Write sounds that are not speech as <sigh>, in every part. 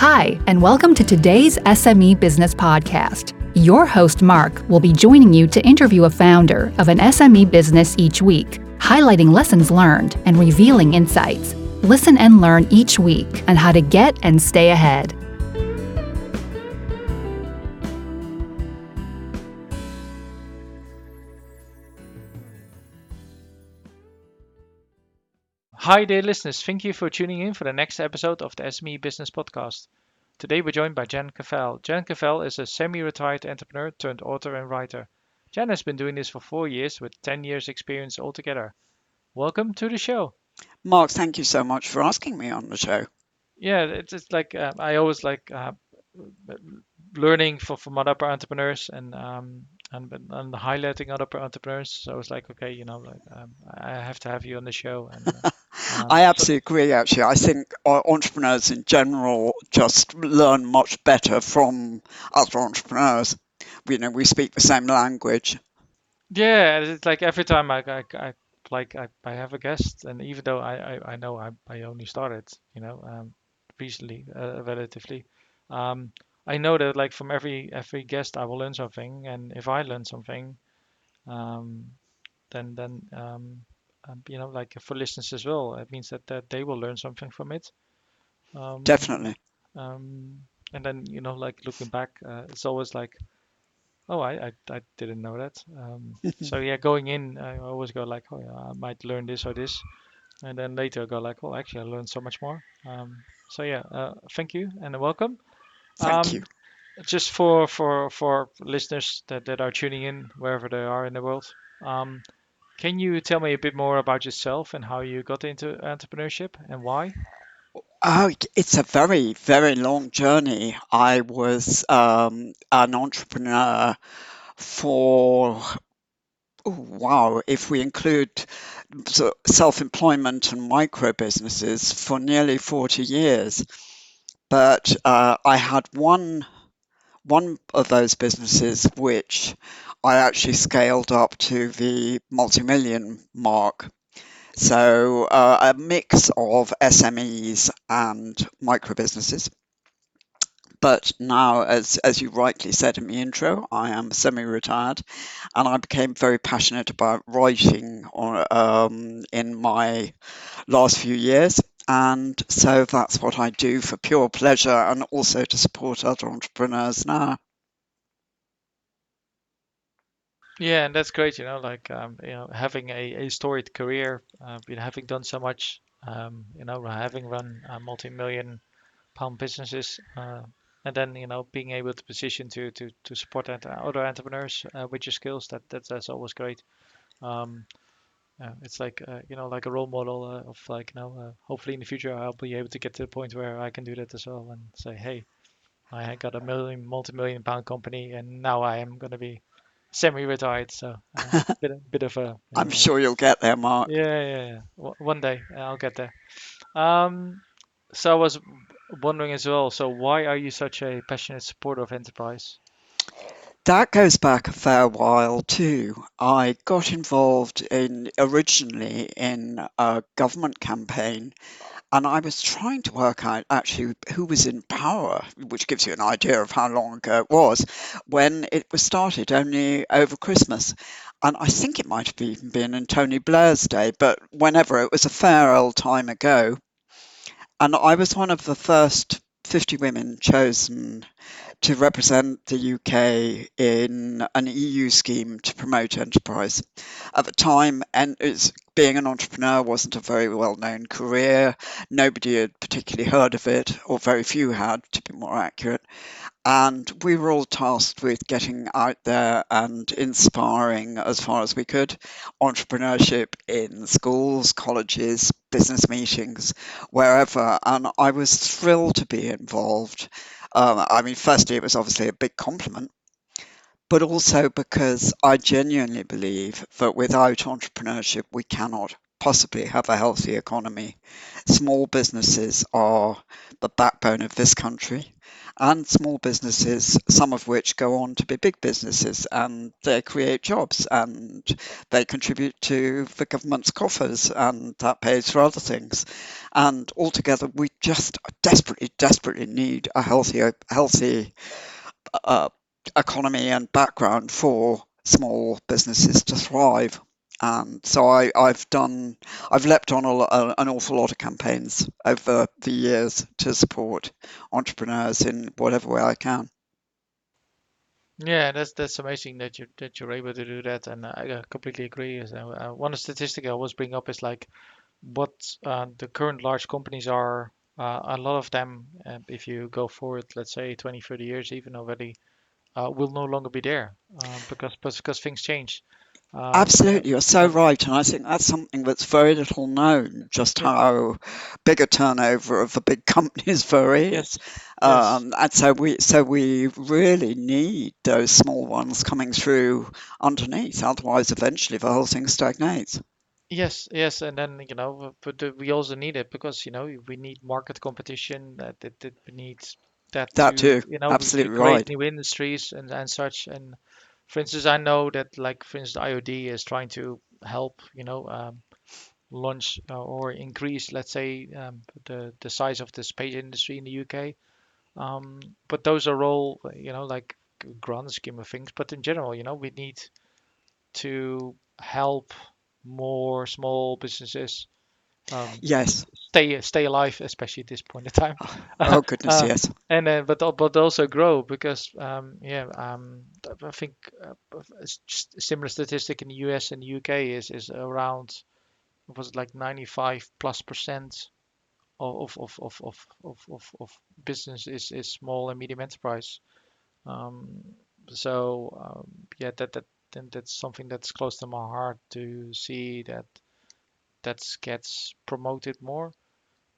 Hi, and welcome to today's SME Business Podcast. Your host, Mark, will be joining you to interview a founder of an SME business each week, highlighting lessons learned and revealing insights. Listen and learn each week on how to get and stay ahead. Hi, dear listeners. Thank you for tuning in for the next episode of the SME Business Podcast. Today we're joined by Jen Cavelle. Jen Cavelle is a semi-retired entrepreneur turned author and writer. Jen has been doing this for four years with 10 years experience altogether. Welcome to the show. Mark, thank you so much for asking me on the show. Yeah, it's, it's like uh, I always like uh, learning for, from other entrepreneurs and um, and and highlighting other entrepreneurs. So was like, okay, you know, like um, I have to have you on the show. And, uh, <laughs> um, I absolutely so, agree. Actually, I think entrepreneurs in general just learn much better from other entrepreneurs. You know, we speak the same language. Yeah, it's like every time I, I, I like I, I have a guest, and even though I, I, I know I, I only started, you know, um, recently, uh, relatively, um, I know that like from every every guest I will learn something, and if I learn something, um, then then um, um, you know like for listeners as well, it means that that they will learn something from it. Um, Definitely. Um, and then you know like looking back, uh, it's always like, oh I I, I didn't know that. Um, <laughs> so yeah, going in, I always go like, oh yeah, I might learn this or this, and then later I go like, oh actually I learned so much more. Um, so yeah, uh, thank you and welcome. Thank um, you. Just for for for listeners that, that are tuning in wherever they are in the world, um, can you tell me a bit more about yourself and how you got into entrepreneurship and why? Oh, it's a very, very long journey. I was um, an entrepreneur for, oh, wow, if we include self employment and micro businesses, for nearly 40 years. But uh, I had one one of those businesses which I actually scaled up to the multi-million mark. So uh, a mix of SMEs and micro businesses. But now, as as you rightly said in the intro, I am semi-retired, and I became very passionate about writing on, um, in my last few years. And so that's what I do for pure pleasure and also to support other entrepreneurs now. Yeah, and that's great. You know, like um, you know, having a, a storied career, uh, having done so much, um, you know, having run uh, multi-million pound businesses, uh, and then you know, being able to position to to to support other entrepreneurs uh, with your skills. That that's, that's always great. Um, yeah, it's like uh, you know like a role model uh, of like you know uh, hopefully in the future I'll be able to get to the point where I can do that as well and say hey I got a million multi-million pound company and now I am going to be semi-retired so uh, a <laughs> bit, bit of a I'm know, sure you'll get there Mark. Yeah yeah, yeah. W- one day I'll get there. Um so I was wondering as well so why are you such a passionate supporter of enterprise that goes back a fair while too. I got involved in originally in a government campaign and I was trying to work out actually who was in power, which gives you an idea of how long ago it was, when it was started, only over Christmas. And I think it might have even been in Tony Blair's day, but whenever it was a fair old time ago. And I was one of the first 50 women chosen to represent the UK in an EU scheme to promote enterprise. At the time, and being an entrepreneur wasn't a very well known career. Nobody had particularly heard of it, or very few had, to be more accurate. And we were all tasked with getting out there and inspiring as far as we could entrepreneurship in schools, colleges, business meetings, wherever. And I was thrilled to be involved. Um, I mean, firstly, it was obviously a big compliment, but also because I genuinely believe that without entrepreneurship, we cannot possibly have a healthy economy. Small businesses are the backbone of this country, and small businesses, some of which go on to be big businesses and they create jobs and they contribute to the government's coffers and that pays for other things. And altogether, we just desperately, desperately need a healthy, healthy uh, economy and background for small businesses to thrive. And so I, I've done, I've leapt on a, a, an awful lot of campaigns over the years to support entrepreneurs in whatever way I can. Yeah, that's that's amazing that you that you're able to do that, and I uh, completely agree. Uh, one statistic I always bring up is like what uh, the current large companies are. Uh, a lot of them, uh, if you go forward, let's say 20, 30 years even already, uh, will no longer be there because because things change. Um, Absolutely, you're so right, and I think that's something that's very little known. Just yeah. how big a turnover of the big <laughs> companies there is, yes. Um, and so we so we really need those small ones coming through underneath. Otherwise, eventually the whole thing stagnates. Yes, yes, and then you know, but we also need it because you know we need market competition. That it, it needs that, that to, too. You know, absolutely right. New industries and and such and for instance, I know that like for instance, IOD is trying to help, you know, um, launch uh, or increase, let's say, um, the the size of the space industry in the UK. Um, but those are all, you know, like grand scheme of things. But in general, you know, we need to help more small businesses um, yes. Stay stay alive, especially at this point in time. <laughs> Oh goodness, uh, yes. And then, but but also grow because um, yeah, um, I think uh, a similar statistic in the US and the UK is is around was it like 95 plus percent of of of of of of, of business is is small and medium enterprise. Um, so um, yeah, that that that's something that's close to my heart to see that that gets promoted more.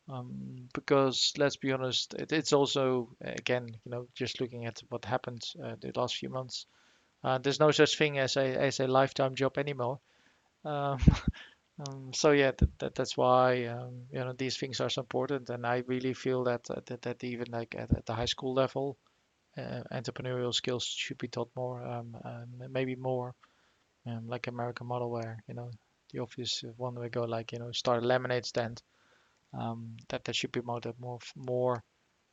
Um, because let's be honest, it, it's also again, you know, just looking at what happened uh, the last few months, uh, there's no such thing as a as a lifetime job anymore. <laughs> Um, um, so yeah, that, that that's why um, you know these things are so important, and I really feel that uh, that, that even like at, at the high school level, uh, entrepreneurial skills should be taught more, um, maybe more, um, like American model where you know the obvious one we go like you know start a lemonade stand um, that that should be promoted more more.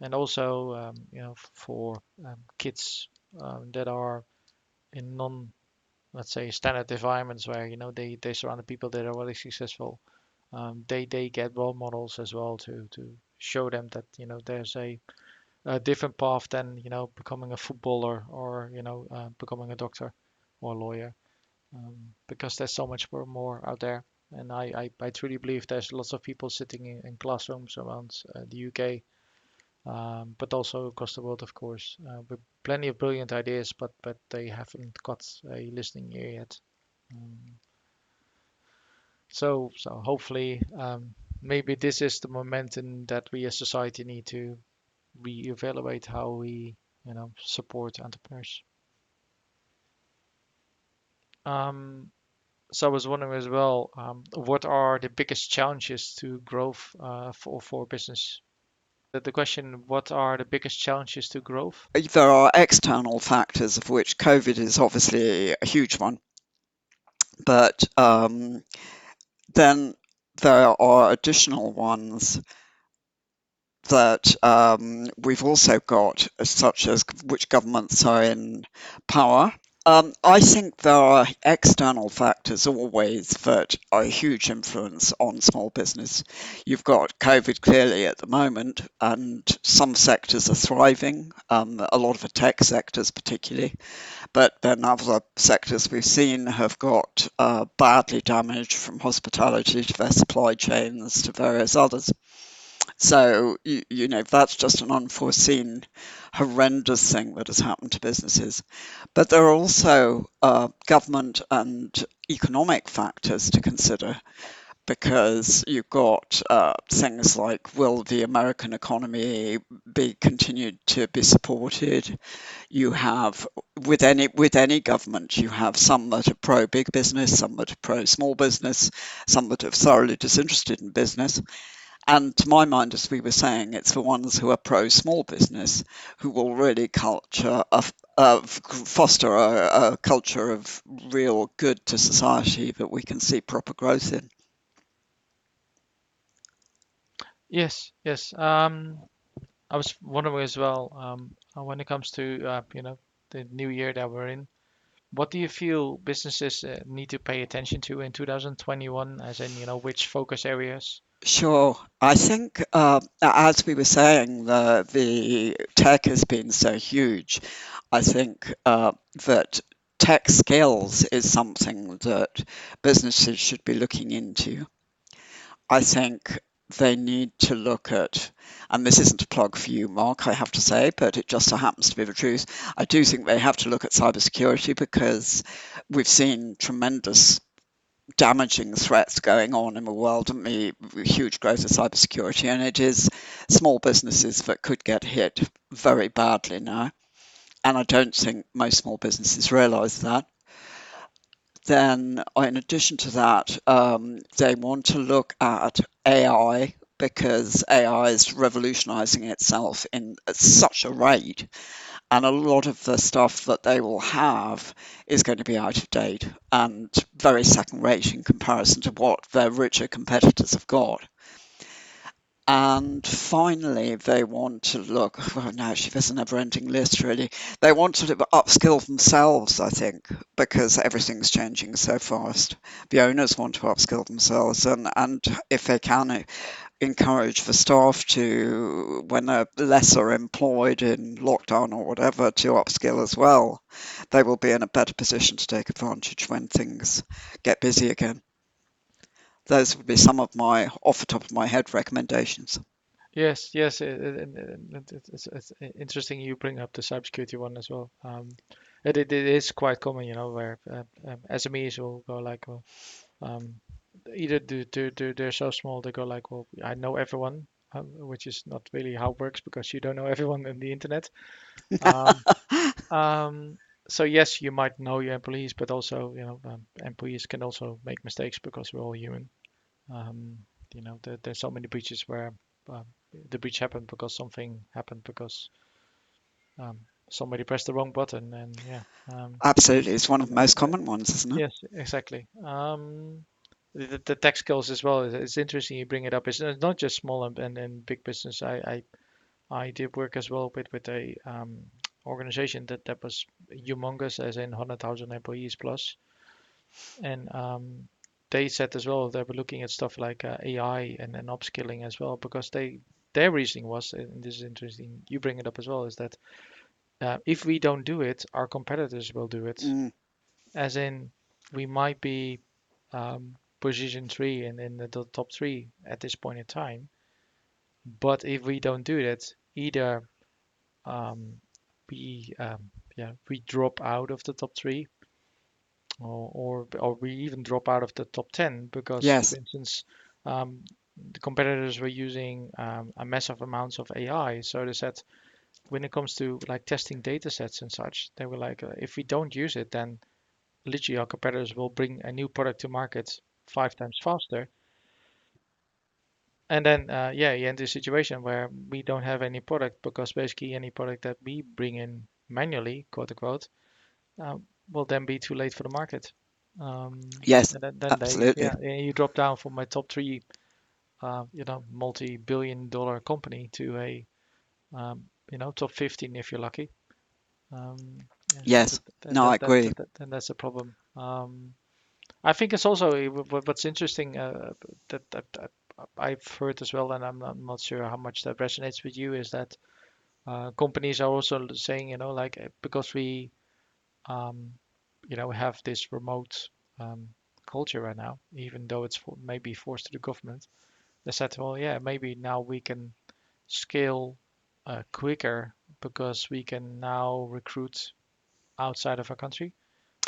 And also um, you know for um, kids um, that are in non let's say standard environments where you know they they surround the people that are really successful um, they they get role models as well to to show them that you know there's a, a different path than you know becoming a footballer or you know uh, becoming a doctor or a lawyer um, because there's so much more, out there. And I, I, I, truly believe there's lots of people sitting in, in classrooms around uh, the UK, um, but also across the world, of course, uh, with plenty of brilliant ideas, but but they haven't got a listening ear yet. Um, so so hopefully um, maybe this is the momentum that we as society need to reevaluate how we you know support entrepreneurs. Um, so I was wondering as well, um, what are the biggest challenges to growth uh, for for business? The, question, what are the biggest challenges to growth? There are external factors, of which COVID is obviously a huge one. But um, then there are additional ones that um, we've also got, such as which governments are in power um, I think there are external factors always that are a huge influence on small business. You've got COVID clearly at the moment, and some sectors are thriving, um, a lot of the tech sectors particularly, but then other sectors we've seen have got uh, badly damaged from hospitality to their supply chains to various others. So, you, you know, that's just an unforeseen, horrendous thing that has happened to businesses. But there are also uh, government and economic factors to consider because you've got uh, things like will the American economy be continued to be supported? You have with any with any government, you have some that are pro big business, some that are pro small business, some that are thoroughly disinterested in business, And to my mind, as we were saying, it's the ones who are pro small business who will really culture of foster a, a culture of real good to society that we can see proper growth in. Yes, yes. Um, I was wondering as well, um, uh, when it comes to uh, you know the new year that we're in, what do you feel businesses uh, need to pay attention to in 2021, as in you know which focus areas? Sure. I think, uh, as we were saying, the the tech has been so huge. I think uh, that tech skills is something that businesses should be looking into. I think they need to look at, and this isn't a plug for you, Mark, I have to say, but it just so happens to be the truth. I do think they have to look at cybersecurity because we've seen tremendous damaging threats going on in the world and the huge growth of cybersecurity, and it is small businesses that could get hit very badly now. And I don't think most small businesses realize that. Then, in addition to that, um, they want to look at AI because AI is revolutionizing itself in such a rate. And a lot of the stuff that they will have is going to be out of date and very second rate in comparison to what their richer competitors have got. And finally, they want to look, well, no, actually, there's a never ending list, really. They want to upskill themselves, I think, because everything's changing so fast. The owners want to upskill themselves, and, and if they can, encourage the staff to, when they're lesser employed in lockdown or whatever, to upskill as well. They will be in a better position to take advantage when things get busy again those would be some of my off the top of my head recommendations. Yes, yes, it, it, it, it's, it's, interesting you bring up the cybersecurity one as well. Um, it, it, is quite common, you know, where uh, um, SMEs will go like, um, either do, do, do, they're so small they go like, well, I know everyone, um, which is not really how it works because you don't know everyone in the internet. Um, <laughs> um, so yes, you might know your employees, but also, you know, um, employees can also make mistakes because we're all human. Um, you know, there, there's so many breaches where uh, the breach happened because something happened because um, somebody pressed the wrong button, and yeah. Um, Absolutely, it's one of the most common ones, isn't it? Yes, exactly. The, the tech skills as well. It's interesting you bring it up. It's not just small and, and, and big business. I, I I did work as well with with a um, organization that that was humongous, as in 100,000 employees plus. plus, and um, they said as well they were looking at stuff like uh, AI and, and upskilling as well because they their reasoning was and this is interesting you bring it up as well is that uh, if we don't do it our competitors will do it mm. as in we might be um, position three and in the top three at this point in time but if we don't do that, either um, we um, yeah we drop out of the top three or, or, or we even drop out of the top 10 because, yes. for instance, um, the competitors were using um, a massive amounts of AI. So they said when it comes to like testing data sets and such, they were like, uh, if we don't use it, then literally our competitors will bring a new product to market five times faster. And then, uh, yeah, you enter a situation where we don't have any product because basically any product that we bring in manually, quote unquote, uh, will then be too late for the market. Um, yes, then, then absolutely. They, yeah, you drop down from my top three, uh, you know, multi-billion-dollar company to a, um, you know, top 15 if you're lucky. Um, yes, that, no, that, I agree. That, and that's a problem. Um, I think it's also what's interesting uh, that, that, that, I've heard as well, and I'm not, I'm not, sure how much that resonates with you, is that uh, companies are also saying, you know, like because we um, you know, we have this remote um, culture right now, even though it's for, maybe forced to the government. They said, well, yeah, maybe now we can scale uh, quicker because we can now recruit outside of our country.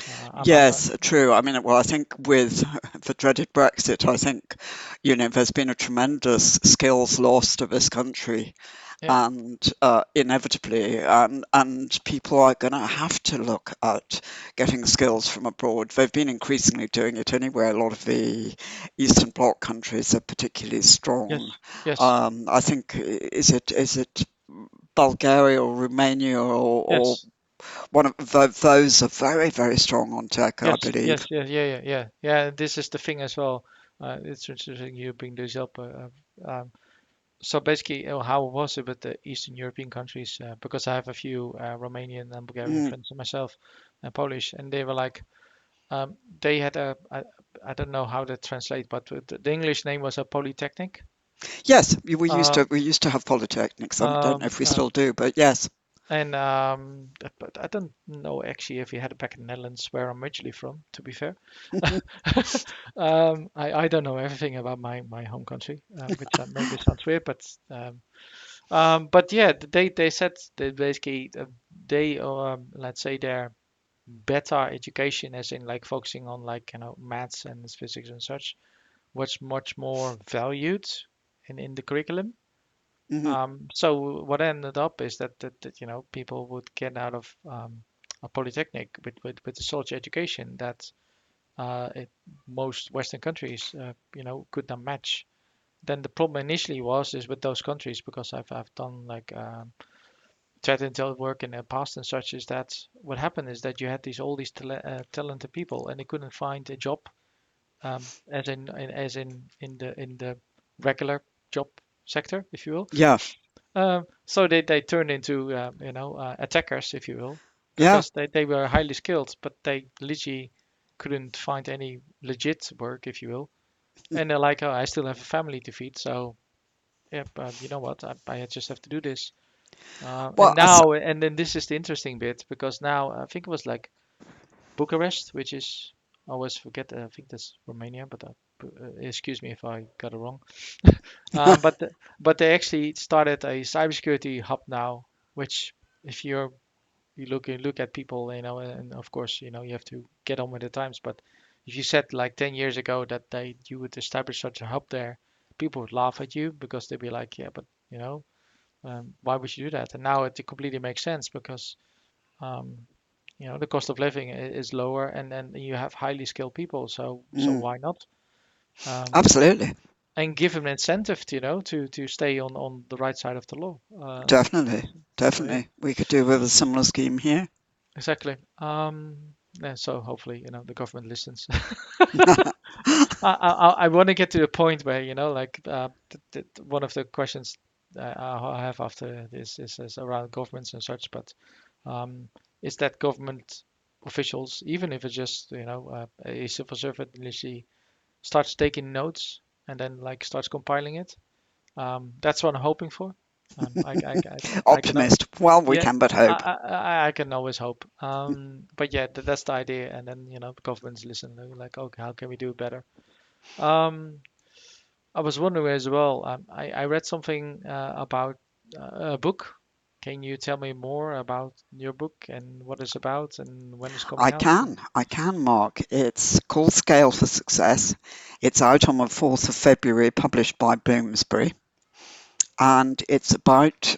Uh, yes, true. I mean, well, I think with <laughs> the dreaded Brexit, I think, you know, there's been a tremendous skills loss to this country Yeah. and uh, inevitably, and and people are going to have to look at getting skills from abroad. They've been increasingly doing it anyway. A lot of the Eastern Bloc countries are particularly strong. Yes. Um, I think is it is it Bulgaria or Romania or, or Yes. One of tho- those are very very strong on tech, I believe. Yes. Yes. Yeah. Yeah. Yeah. Yeah. This is the thing as well. Uh, it's interesting you bring this up. Uh, uh, um, so basically, uh, how was it with the Eastern European countries? Uh, because I have a few uh, Romanian and Bulgarian Mm, friends myself, and Polish, and they were like, um, they had a, I, I don't know how to translate, but the, the English name was a polytechnic. Yes, we used to Um, we used to have polytechnics. I don't know um, if we um, still do, but yes. And um, but I don't know actually if we had it back in the Netherlands, where I'm originally from. To be fair, <laughs> <laughs> um, I I don't know everything about my my home country, uh, which uh, maybe sounds weird, but um, um, but yeah, they they said that basically uh, they um, let's say their better education, as in like focusing on like you know maths and physics and such, was much more valued in in the curriculum. Hmm Um, so what ended up is that, that, that you know people would get out of um, a polytechnic with, with, with such education that uh, it, most Western countries uh, you know could not match. Then the problem initially was is with those countries because I've I've done like um, threat intel work in the past and such is that what happened is that you had these all these tale uh, talented people and they couldn't find a job um, as in, in as in in the in the regular job sector if you will Yeah, um, so they, they turned into uh, you know uh, attackers, if you will, yeah, because they, they were highly skilled, but they literally couldn't find any legit work, if you will. And they're like, oh, I still have a family to feed, so yeah, but you know what, I, I just have to do this. Uh, Well, and I now, and then this is the interesting bit because now I think it was like Bucharest, which is I always forget. I think that's Romania, but bu- uh, excuse me if I got it wrong. Um, <laughs> but the, but they actually started a cybersecurity hub now, which if you're you look you look at people, you know, and of course, you know, you have to get on with the times. But if you said like 10 years ago that they you would establish such a hub there, people would laugh at you because they'd be like, yeah, but you know, um, why would you do that? And now it completely makes sense because um, you know the cost of living is lower, and then you have highly skilled people. So so mm, why not? Um, absolutely, and give them an incentive to, you know, to to stay on on the right side of the law. Uh, definitely, so yeah, definitely. We could do with a similar scheme here. exactly. Um, yeah, so hopefully, you know, the government listens. <laughs> <laughs> I I, I want to get to the point where, you know, like uh, th th one of the questions I have after this is, is around governments and such, but um, is that government officials, even if it's just, you know, uh, a civil servant, literally starts taking notes and then like starts compiling it. Um, that's what I'm hoping for. Um, I, I, I, Optimist. Well, we yeah, can but hope. I, can always hope. Um, but yeah, that, that's the idea. And then, you know, governments listen, they're like, okay, how can we do better? Um, I was wondering as well, um, I, I read something uh, about uh, a book. Can you tell me more about your book and what it's about and when it's coming I out? can, I can, Mark. It's called Scale for Success. It's out on the 4th of February, published by Bloomsbury, and it's about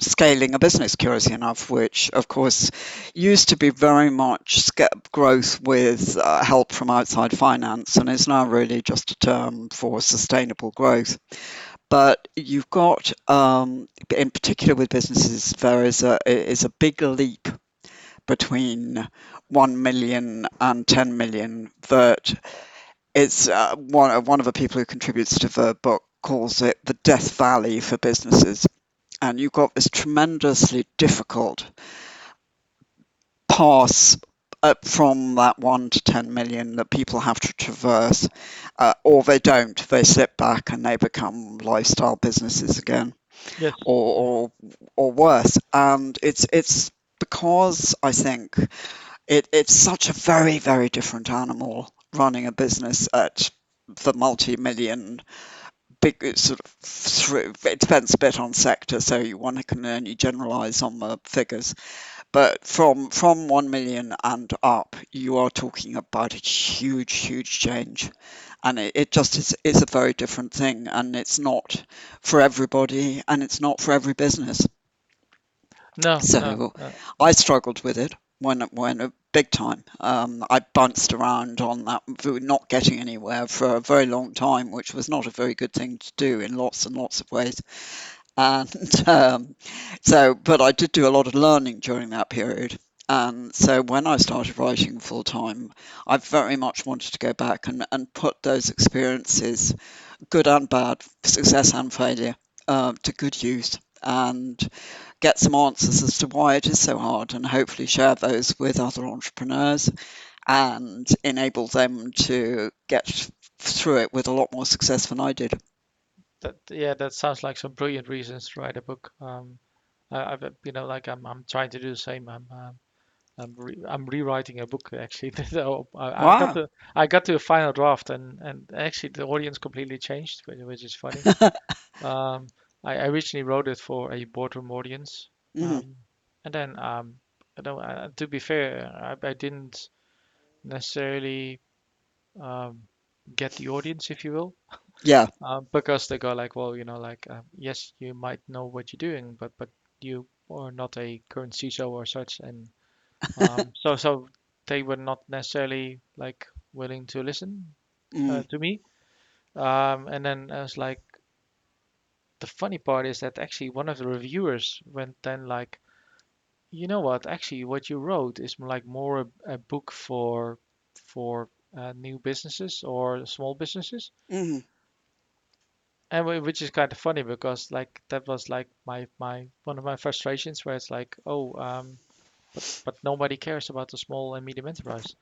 scaling a business, curiously enough, which of course used to be very much growth with uh, help from outside finance and is now really just a term for sustainable growth. But you've got, um, in particular with businesses, there is a is a big leap between 1 million and 10 million that it's uh, one, one of the people who contributes to the book calls it the death valley for businesses. And you've got this tremendously difficult pass up from that 1 to 10 million that people have to traverse, uh, or they don't. They slip back and they become lifestyle businesses again, Yes. or or, or worse. And it's it's because I think it, it's such a very very different animal running a business at the multi-million big sort of through, it depends a bit on sector so you one can only generalize on the figures but from from 1 million and up you are talking about a huge huge change and it, it just is, is a very different thing, and it's not for everybody, and it's not for every business. No, So no. Uh, I struggled with it when when uh, big time. Um, I bounced around on that, not getting anywhere for a very long time, which was not a very good thing to do in lots and lots of ways. And <laughs> um, so, but I did do a lot of learning during that period. And so when I started writing full time, I very much wanted to go back and, and put those experiences, good and bad, success and failure, uh, to good use and get some answers as to why it is so hard and hopefully share those with other entrepreneurs and enable them to get through it with a lot more success than I did. That yeah, that sounds like some brilliant reasons to write a book. Um, I, I've uh, you know like I'm I'm trying to do the same. I'm um, I'm re I'm rewriting a book <laughs> actually. <laughs> So I, I got Wow. to I got to a final draft and and actually the audience completely changed, which, is funny. <laughs> Um, I I originally wrote it for a boardroom audience, Mhm. um, and then um, I don't, uh, to be fair, I, I didn't necessarily um, get the audience, if you will, Yeah, um, because they go like, well, you know, like um, yes, you might know what you're doing, but but you are not a current CISO or such, and um, <laughs> so so they were not necessarily like willing to listen uh, mm, to me. Um, and then I was like, the funny part is that actually one of the reviewers went then like, you know what? Actually, what you wrote is like more a, a book for for uh, new businesses or small businesses, mhm. And whi- which is kind of funny because like that was like my my one of my frustrations where it's like, oh, um, but but nobody cares about the small and medium enterprise.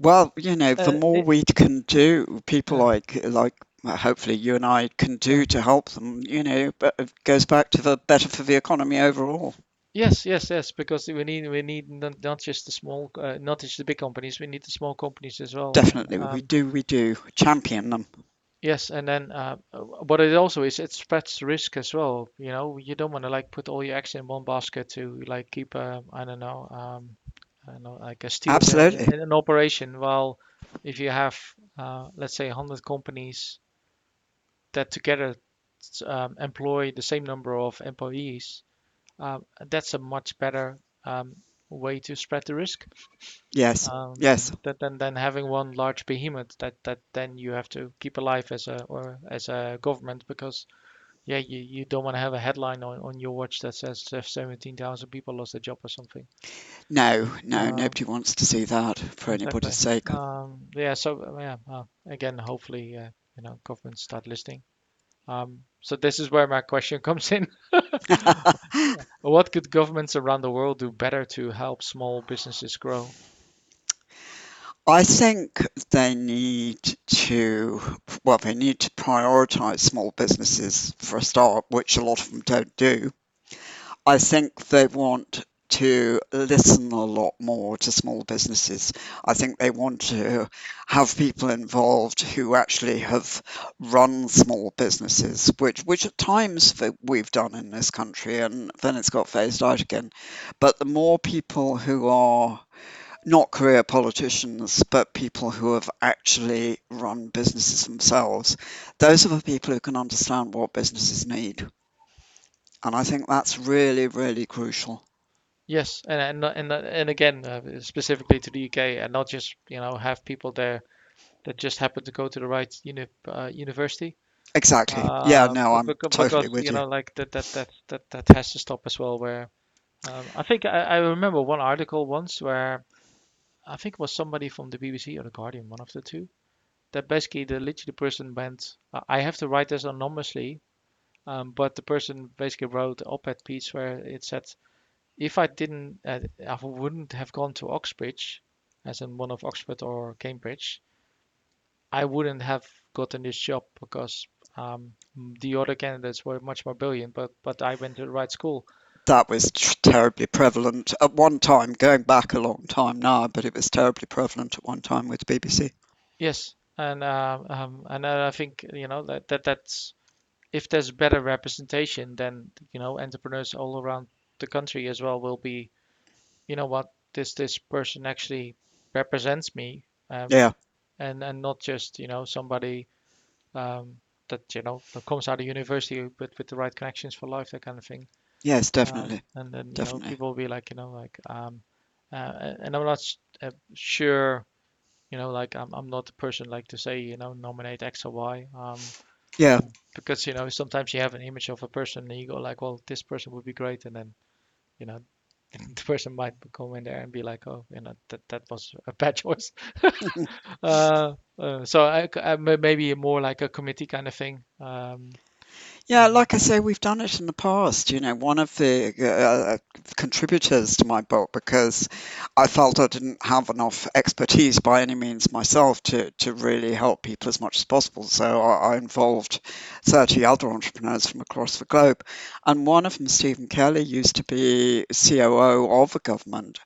Well, you know, the Uh, more it, we can do, people yeah, like like uh, hopefully you and I can do to help them, you know, but it goes back to the better for the economy overall. Yes, yes, yes, because we need we need not, not just the small, uh, not just the big companies, we need the small companies as well. Definitely, we um, do, we do champion them. Yes, and then uh, uh, what it also is, it spreads risk as well. You know, you don't want to like put all your eggs in one basket to like keep a, I don't know, um, I don't know, like a steel mill in, Absolutely. in an operation. While if you have, uh, let's say, 100 companies that together um, employ the same number of employees, um, that's a much better um, way to spread the risk Yes, um, yes. that than than having one large behemoth that that then you have to keep alive as a or as a government because yeah you, you don't want to have a headline on, on your watch that says uh, 17,000 people lost their job or something. No, no, Um, nobody wants to see that for anybody's sake. Um, yeah. So yeah. Uh, again, hopefully, uh, you know, governments start listening. Um, so this is where my question <laughs> comes in. <laughs> What could governments around the world do better to help small businesses grow? I think they need to, well, they need to prioritize small businesses for a start, which a lot of them don't do. I think they want to listen a lot more to small businesses. I think they want to have people involved who actually have run small businesses, which which at times we've done in this country, and then it's got phased out again. But the more people who are not career politicians, but people who have actually run businesses themselves, those are the people who can understand what businesses need. And I think that's really, really crucial. Yes, and and and and again, uh, specifically to the UK, and not just you know have people there that just happen to go to the right uni uh, university. Exactly. Yeah, Uh, no, I'm because, totally because with you you. know, like that that that that that has to stop as well. Where um, I think I, I remember one article once where I think it was somebody from the BBC or the Guardian, one of the two, that basically the literally person went, "I I have to write this anonymously," um, but the person basically wrote an op-ed piece where it said, "If I didn't, uh, I wouldn't have gone to Oxbridge, as in one of Oxford or Cambridge." I wouldn't have gotten this job because um, the other candidates were much more brilliant, but but I went to the right school. That was terribly prevalent at one time, going back a long time now, but it was terribly prevalent at one time with the BBC. Yes, and uh, um, and I think you know that, that that's if there's better representation, then you know entrepreneurs all around the country as well will be, you know what, this this person actually represents me, um, Yeah, and and not just you know somebody um, that you know that comes out of university but with the right connections for life, that kind of thing. Yes, Uh, definitely. and then you know Definitely. people will be like you know like um, uh, and I'm not uh, sure you know like I'm I'm not the person like to say you know nominate X or Y um Yeah. because you know sometimes you have an image of a person and you go like well this person would be great and then you know <laughs> the person might come in there and be like oh you know that that was a bad <laughs> choice. <laughs> Uh, uh so I, I may- maybe more like a committee kind of thing um Yeah, like I say, we've done it in the past. You know, one of the uh, contributors to my book, because I felt I didn't have enough expertise by any means myself to, to really help people as much as possible. So I, I involved 30 other entrepreneurs from across the globe. And one of them, Stephen Kelly, used to be COO of a government,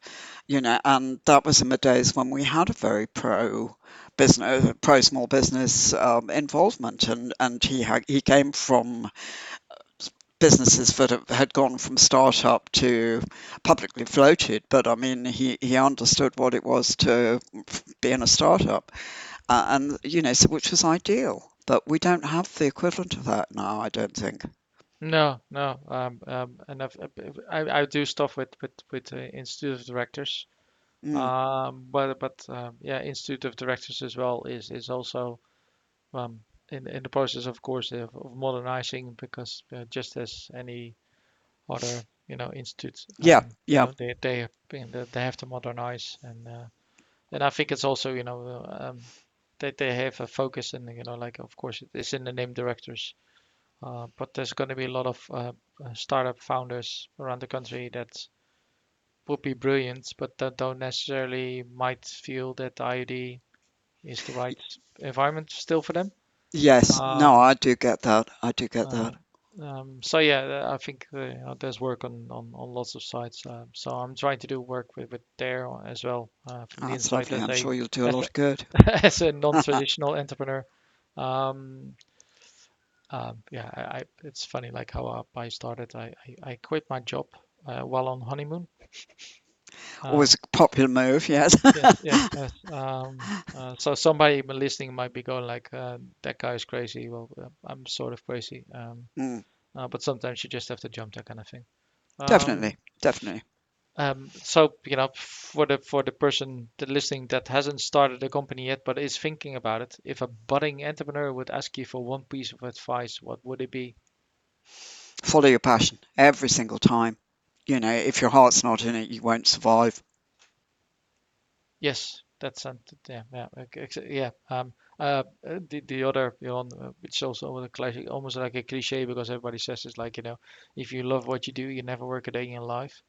you know, and that was in the days when we had a very pro business, pro small business um, involvement, and and he he came from businesses that had gone from startup to publicly floated, but I mean he he understood what it was to be in a startup, uh, and you know, so which was ideal. But we don't have the equivalent of that now, I don't think. no no. Um, um and I've, I, I do stuff with with with uh, institute of directors um but but um, yeah institute of directors as well is is also um, in in the process, of course, of, of modernizing because uh, just as any other you know institutes, yeah, um, you yeah, know they they they have to modernize and uh, and I think it's also you know uh, um, they they have a focus and you know like of course it's in the name directors, uh, but there's going to be a lot of uh, uh, startup founders around the country that would be brilliant, but that don't necessarily might feel that IoD is the right environment still for them. yes. No, Um, I do get that. I do get Uh, that. um, so yeah, I think uh, there's work on, on, on lots of sites. Uh, so I'm trying to do work with, with there as well uh, from Oh, the that's inside lovely. as I'm a sure you'll do a lot of <laughs> good. as a non-traditional <laughs> entrepreneur. Um, um, yeah, I, I it's funny like how I started. I, I, I quit my job while on honeymoon. Um, Always a popular move, yes. <laughs> yes, yes, <laughs> yes. Um, uh, so somebody listening might be going like, uh, "That guy is crazy." Well, uh, I'm sort of crazy. Um, Mm, uh, but sometimes you just have to jump that kind of thing. Um, definitely, definitely. um, so you know, for the for the person that listening that hasn't started a company yet but is thinking about it, if a budding entrepreneur would ask you for one piece of advice, what would it be? Follow your passion every single time. You know, if your heart's not in it, you won't survive. Yes, that's yeah, yeah, yeah. Um, uh, the the other you know, which also a classic, almost like a cliche because everybody says it's like you know, if you love what you do, you never work a day in your life.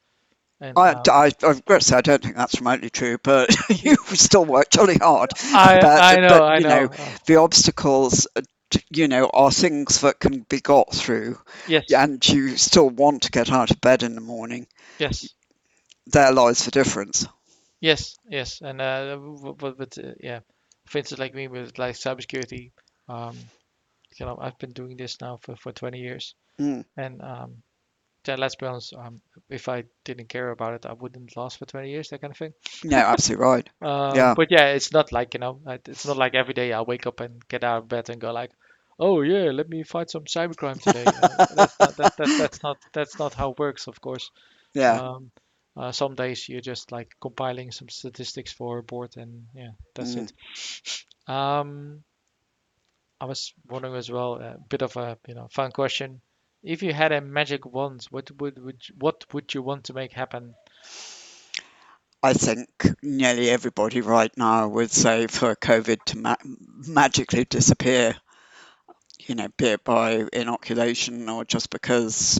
And I, um, I, I regret to say I don't think that's remotely true, but <laughs> you still work jolly hard. I I But, know, but I you know. know, Uh, the obstacles, you know, are things that can be got through, yes, and you still want to get out of bed in the morning. yes. There lies the difference. Yes, yes, and uh, but but uh, yeah, for instance, like me with like cybersecurity, um, you know, I've been doing this now for for 20 years, Mm, and um, let's be honest, um, if I didn't care about it, I wouldn't last for 20 years, that kind of thing. no, absolutely right. <laughs> Um, Yeah, but yeah, it's not like you know, it's not like every day I wake up and get out of bed and go like, oh yeah, let me fight some cybercrime today. Uh, <laughs> that's not that, that that's not that's not how it works, of course. yeah. Um, uh, some days you're just like compiling some statistics for a board, and yeah, that's Mm. it. Um, I was wondering as well, a bit of a you know fun question. If you had a magic wand, what would would you- what would you want to make happen? I think nearly everybody right now would say for COVID to ma magically disappear, you know, be it by inoculation or just because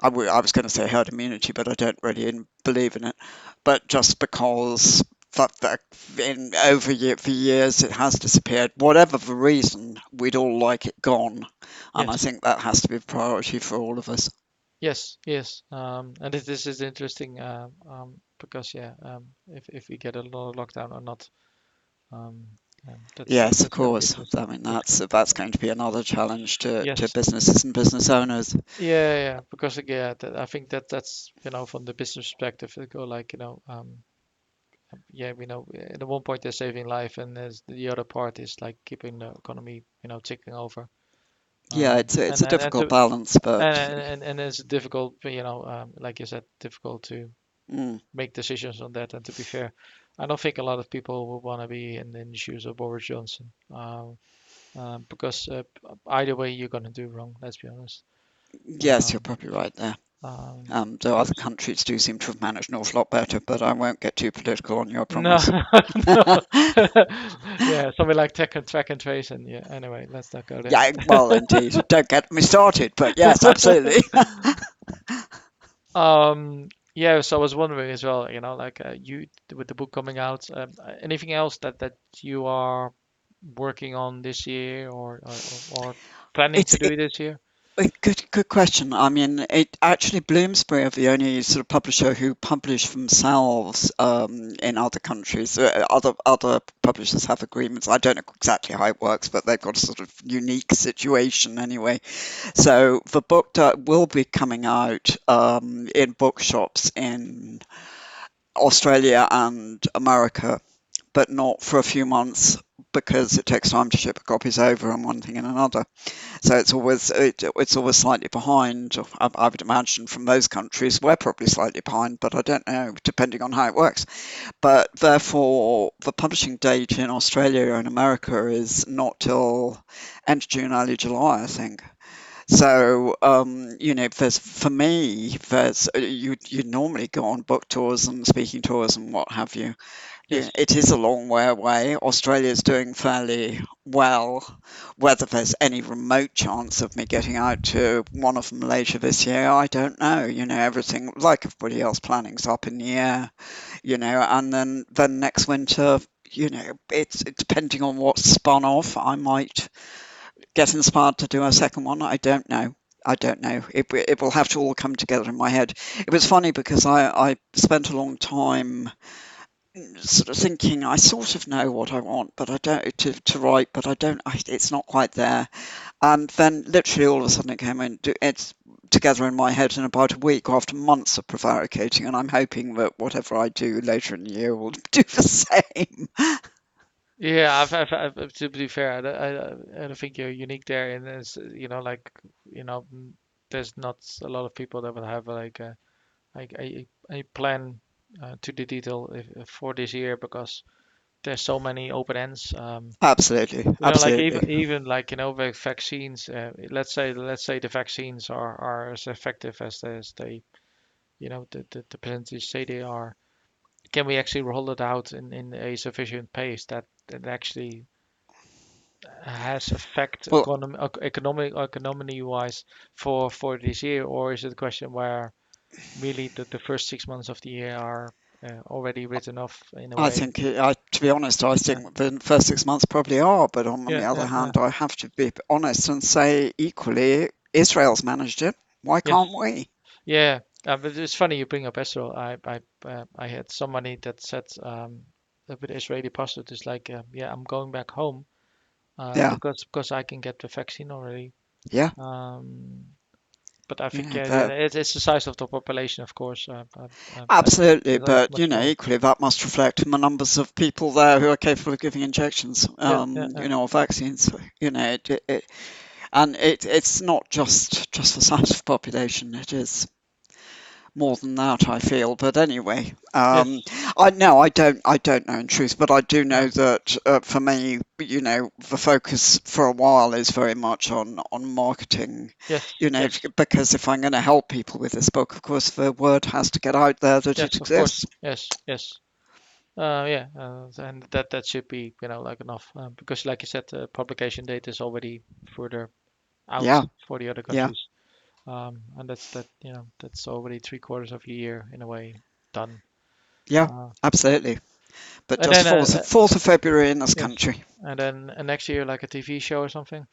I w- I was going to say herd immunity, but I don't really in, believe in it. But just because that, that in over ye- for years it has disappeared, whatever the reason, we'd all like it gone, and I think that has to be a priority for all of us. yes, yes. Um, and this, this is interesting uh, um, because yeah, um, if if we get a lot of lockdown or not, um, um, Yes, of that's going to be course. I mean, That's that's going to be another challenge to, to businesses and business owners. Yeah, yeah, because yeah, that, I think that that's you know from the business perspective, go like you know, um, yeah, we know, at the one point they're saving life, and there's the other part is like keeping the economy, you know, ticking over. Yeah, Um, it's a, it's and, a and, and difficult to balance, but and, and and it's difficult, you know, um, like you said, difficult to mm, make decisions on that. And to be fair, I don't think a lot of people would want to be in, in the shoes of Boris Johnson, um, uh, because uh, either way you're gonna do wrong. Let's be honest. yes, you're Um, probably right there. Um, Um, though other countries do seem to have managed an awful lot better, but I won't get too political on your no, <laughs> promise. no, yeah, something like tech and track and trace, and yeah. Anyway, let's not go there. Yeah, well, indeed. <laughs> Don't get me started, but yes, absolutely. <laughs> Um, yeah, so I was wondering as well, you know, like uh, you with the book coming out, um, anything else that that you are working on this year or or, or planning It's to do this year? A good, good question. I mean, it actually Bloomsbury are the only sort of publisher who publish themselves um, in other countries. Uh, other other publishers have agreements. I don't know exactly how it works, but they've got a sort of unique situation anyway. So the book that will be coming out um, in bookshops in Australia and America, but not for a few months because it takes time to ship copies over and one thing and another. So it's always it, it's always slightly behind. I, I would imagine from those countries we're probably slightly behind, but I don't know depending on how it works. But therefore, the publishing date in Australia and America is not till end of June, early July, I think. So, um, you know, for me, there's you you normally go on book tours and speaking tours and what have you. Yeah, it is a long way away. Australia's doing fairly well. Whether there's any remote chance of me getting out to one of later this year, I don't know. You know, everything like everybody else, planning's up in the air. You know, and then then next winter, you know, it's it's depending on what's spun off. I might get inspired to do a second one. I don't know. I don't know. It, it will have to all come together in my head. It was funny because I, I spent a long time sort of thinking I sort of know what I want, but I don't to, to write, but I don't. I, it's not quite there. And then literally all of a sudden it came in. It's together in my head in about a week after months of prevaricating, and I'm hoping that whatever I do later in the year will <laughs> do the same. Yeah, I've, I've, I've, to be fair, I, I, I don't think you're unique there. And there's, you know, like, you know, there's not a lot of people that would have like a, like a, a plan uh, to the detail if, for this year because there's so many open ends. Um, Absolutely, you know, like absolutely. even even like you know, with vaccines. Uh, let's say let's say the vaccines are are as effective as they, as they you know, the, the, the percentage say they are. Can we actually roll it out in, in a sufficient pace that that actually has effect Well, economy economic economy wise for for this year, or is it a question where really the, the first six months of the year are uh, already written off in a I way? I think, I, to be honest, I Yeah, think the first six months probably are. But on, on yeah, the other yeah, yeah. hand, I have to be honest and say equally, Israel's managed it. Why can't we? Yeah, uh, but it's funny you bring up Israel. I I uh, I had somebody that said um, with Israeli passport is like, uh, yeah, I'm going back home uh, Yeah, because because I can get the vaccine already. yeah, Um, but I think yeah, that, yeah, it, it's the size of the population, of course. Uh, uh, uh, absolutely. But, you know, equally, that must reflect the numbers of people there who are capable of giving injections, Yeah, yeah, um, yeah. you know, or vaccines. You know, it, it, and it, it's not just just the size of the population. It is more than that, I feel. But anyway, um, Yes. I no, I don't, I don't know in truth, but I do know that uh, for me, you know, the focus for a while is very much on on marketing. Yes. You know, Yes. because if I'm going to help people with this book, of course, the word has to get out there that it Yes. Of course. exists. Yes. Yes. Uh, yeah, uh, and that that should be you know like enough uh, because like you said, the publication date is already further out Yeah, for the other yeah, countries, um, and that's that you know that's already three quarters of a year in a way done. Yeah, Uh, absolutely. But just then fourth uh, fourth of February in this yes, country. and then uh, next year like a TV show or something.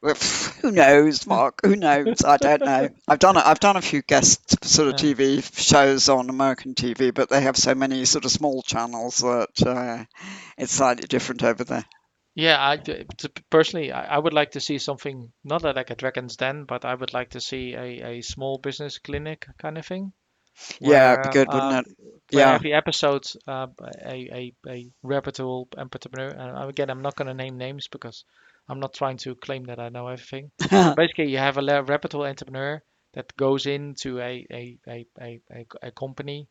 Well, <laughs> Who knows, <laughs> Mark? Who knows? I don't know. I've done a, I've done a few guest sort of Yeah. TV shows on American TV, but they have so many sort of small channels that uh, it's slightly different over there. Yeah, I personally, I, I would like to see something not like a Dragon's Den, but I would like to see a, a small business clinic kind of thing. Yeah, where, it'd be good, uh, wouldn't it? where Yeah. every episode uh, a, a, a reputable entrepreneur and again i'm not going to name names because i'm not trying to claim that i know everything <laughs> basically you have a le- reputable entrepreneur that goes into a a, a, a, a, company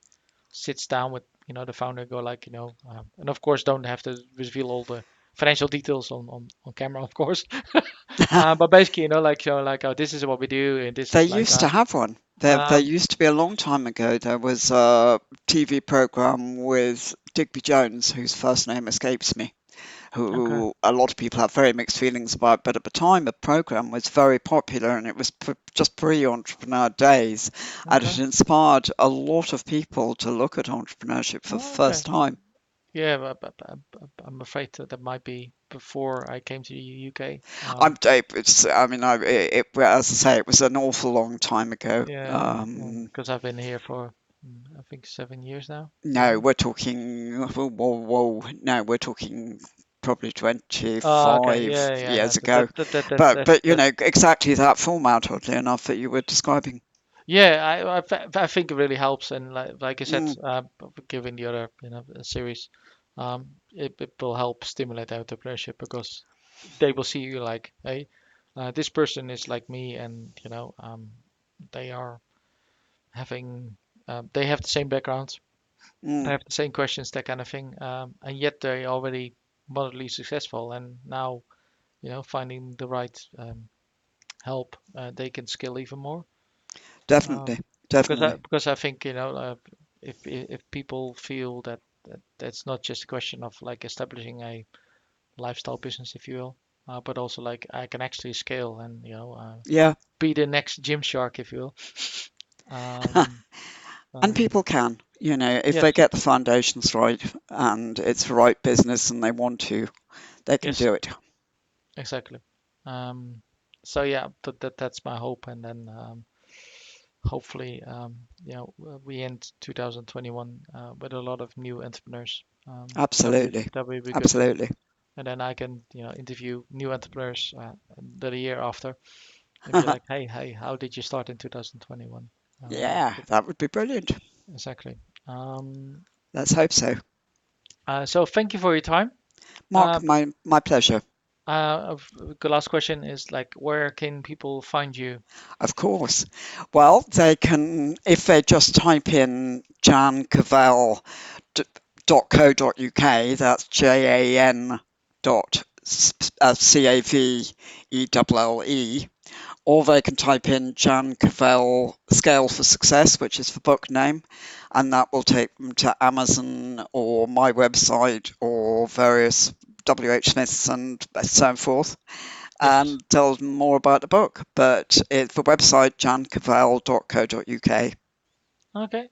sits down with you know the founder go like you know um, and of course don't have to reveal all the financial details on on, on camera of course <laughs> uh, but basically you know like you know like oh this is what we do and this They is like used uh, to have one. There, there Um, used to be a long time ago. There was a TV program with Digby Jones, whose first name escapes me, who a lot of people have very mixed feelings about. But at the time, the program was very popular, and it was p- just pre-entrepreneur days, and it Okay. inspired a lot of people to look at entrepreneurship for the Oh, first time. Yeah, but, but, but, but I'm afraid that that might be before I came to the UK. Um, I'm, it, it's, I mean, I, it, it, as I say, it was an awful long time ago. yeah, Um, because I've been here for mm, I think seven years now. No, we're talking. Whoa, whoa, whoa. No, we're talking probably 25 Oh, okay. Yeah, yeah. years that- ago. that- that- that- But, but you know, exactly that format, oddly enough, that you were describing. Yeah, I, I, I think it really helps, and like, like I said, Mm. uh, given the other you know series, um, it, it will help stimulate entrepreneurship because they will see you like, hey, uh, this person is like me, and you know, um, they are having, um, they have the same background, they Mm, have the same questions, that kind of thing, um, and yet they're already moderately successful, and now, you know, finding the right um, help, uh, they can scale even more. Definitely, because definitely. I, because I think you know uh, if if if people feel that, that that's not just a question of like establishing a lifestyle business, if you will, uh, but also like I can actually scale and you know uh, Yeah, be the next Gymshark, if you will. <laughs> Um, and um, people can, you know, if they get the foundations right and it's the right business and they want to, they can yes, do it. exactly. Um, so yeah, that, that that's my hope, and then um, hopefully um, you know we end 2021 uh, with a lot of new entrepreneurs. Um, Absolutely, that would be good. absolutely. and then I can you know interview new entrepreneurs uh, the year after and be <laughs> like, hey, hey, how did you start in 2021? Um, Yeah, that would be brilliant. exactly. Um, Let's hope so. uh, so thank you for your time. Mark, Um, my my pleasure. Uh, the last question is like, where can people find you? Of course. Well, they can, if they just type in jancavelle.co.uk, that's J A N dot C A V E L L E, or they can type in Jan Cavelle Scale for Success, which is the book name, and that will take them to Amazon or my website or various WH Smiths and so forth Yes. and tell them more about the book. But it's the website jancavelle.co.uk. Okay.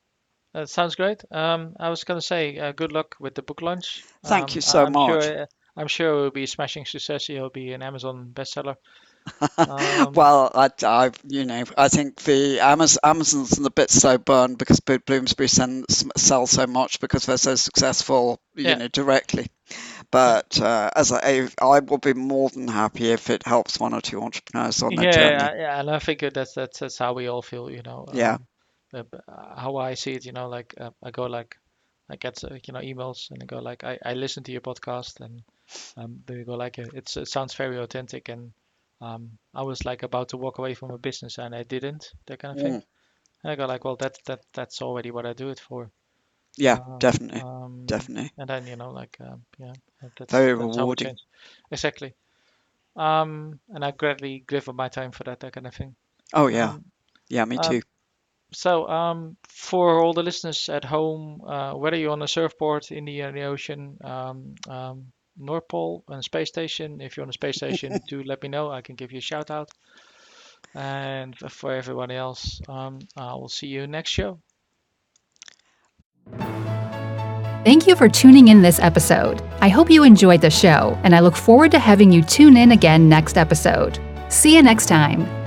That sounds great. Um, I was gonna say, uh, good luck with the book launch. Thank Um, you so I'm much. sure, I'm sure it will be a smashing success. It'll be an Amazon bestseller. <laughs> Um, Well, I, I, you know, I think the Amazon, Amazon's a bit slow burn because Bloomsbury send, sell so much because they're so successful, you Yeah. know, directly. But uh, as I, I will be more than happy if it helps one or two entrepreneurs on their Yeah, journey. Yeah, and I think that's that's that's how we all feel, you know. Yeah. Um, uh, how I see it, you know, like uh, I go like I get uh, you know emails and I go like I, I listen to your podcast and um they go like uh, it's it sounds very authentic and um I was like about to walk away from a business and I didn't that kind of thing. Mm. And I go like well that that that's already what I do it for. Yeah, Uh, definitely, um, definitely. and then you know like um, yeah that's Very that's rewarding. Exactly. Um, and I greatly give up my time for that that kind of thing. Oh yeah, Um, yeah, me um, too. So, um, for all the listeners at home, uh, whether you're on a surfboard in the, in the ocean, um, um, North Pole and space station, if you're on a space station, <laughs> do let me know. I can give you a shout out. And for everybody else, um, I will see you next show. Thank you for tuning in this episode. I hope you enjoyed the show, and I look forward to having you tune in again next episode. See you next time.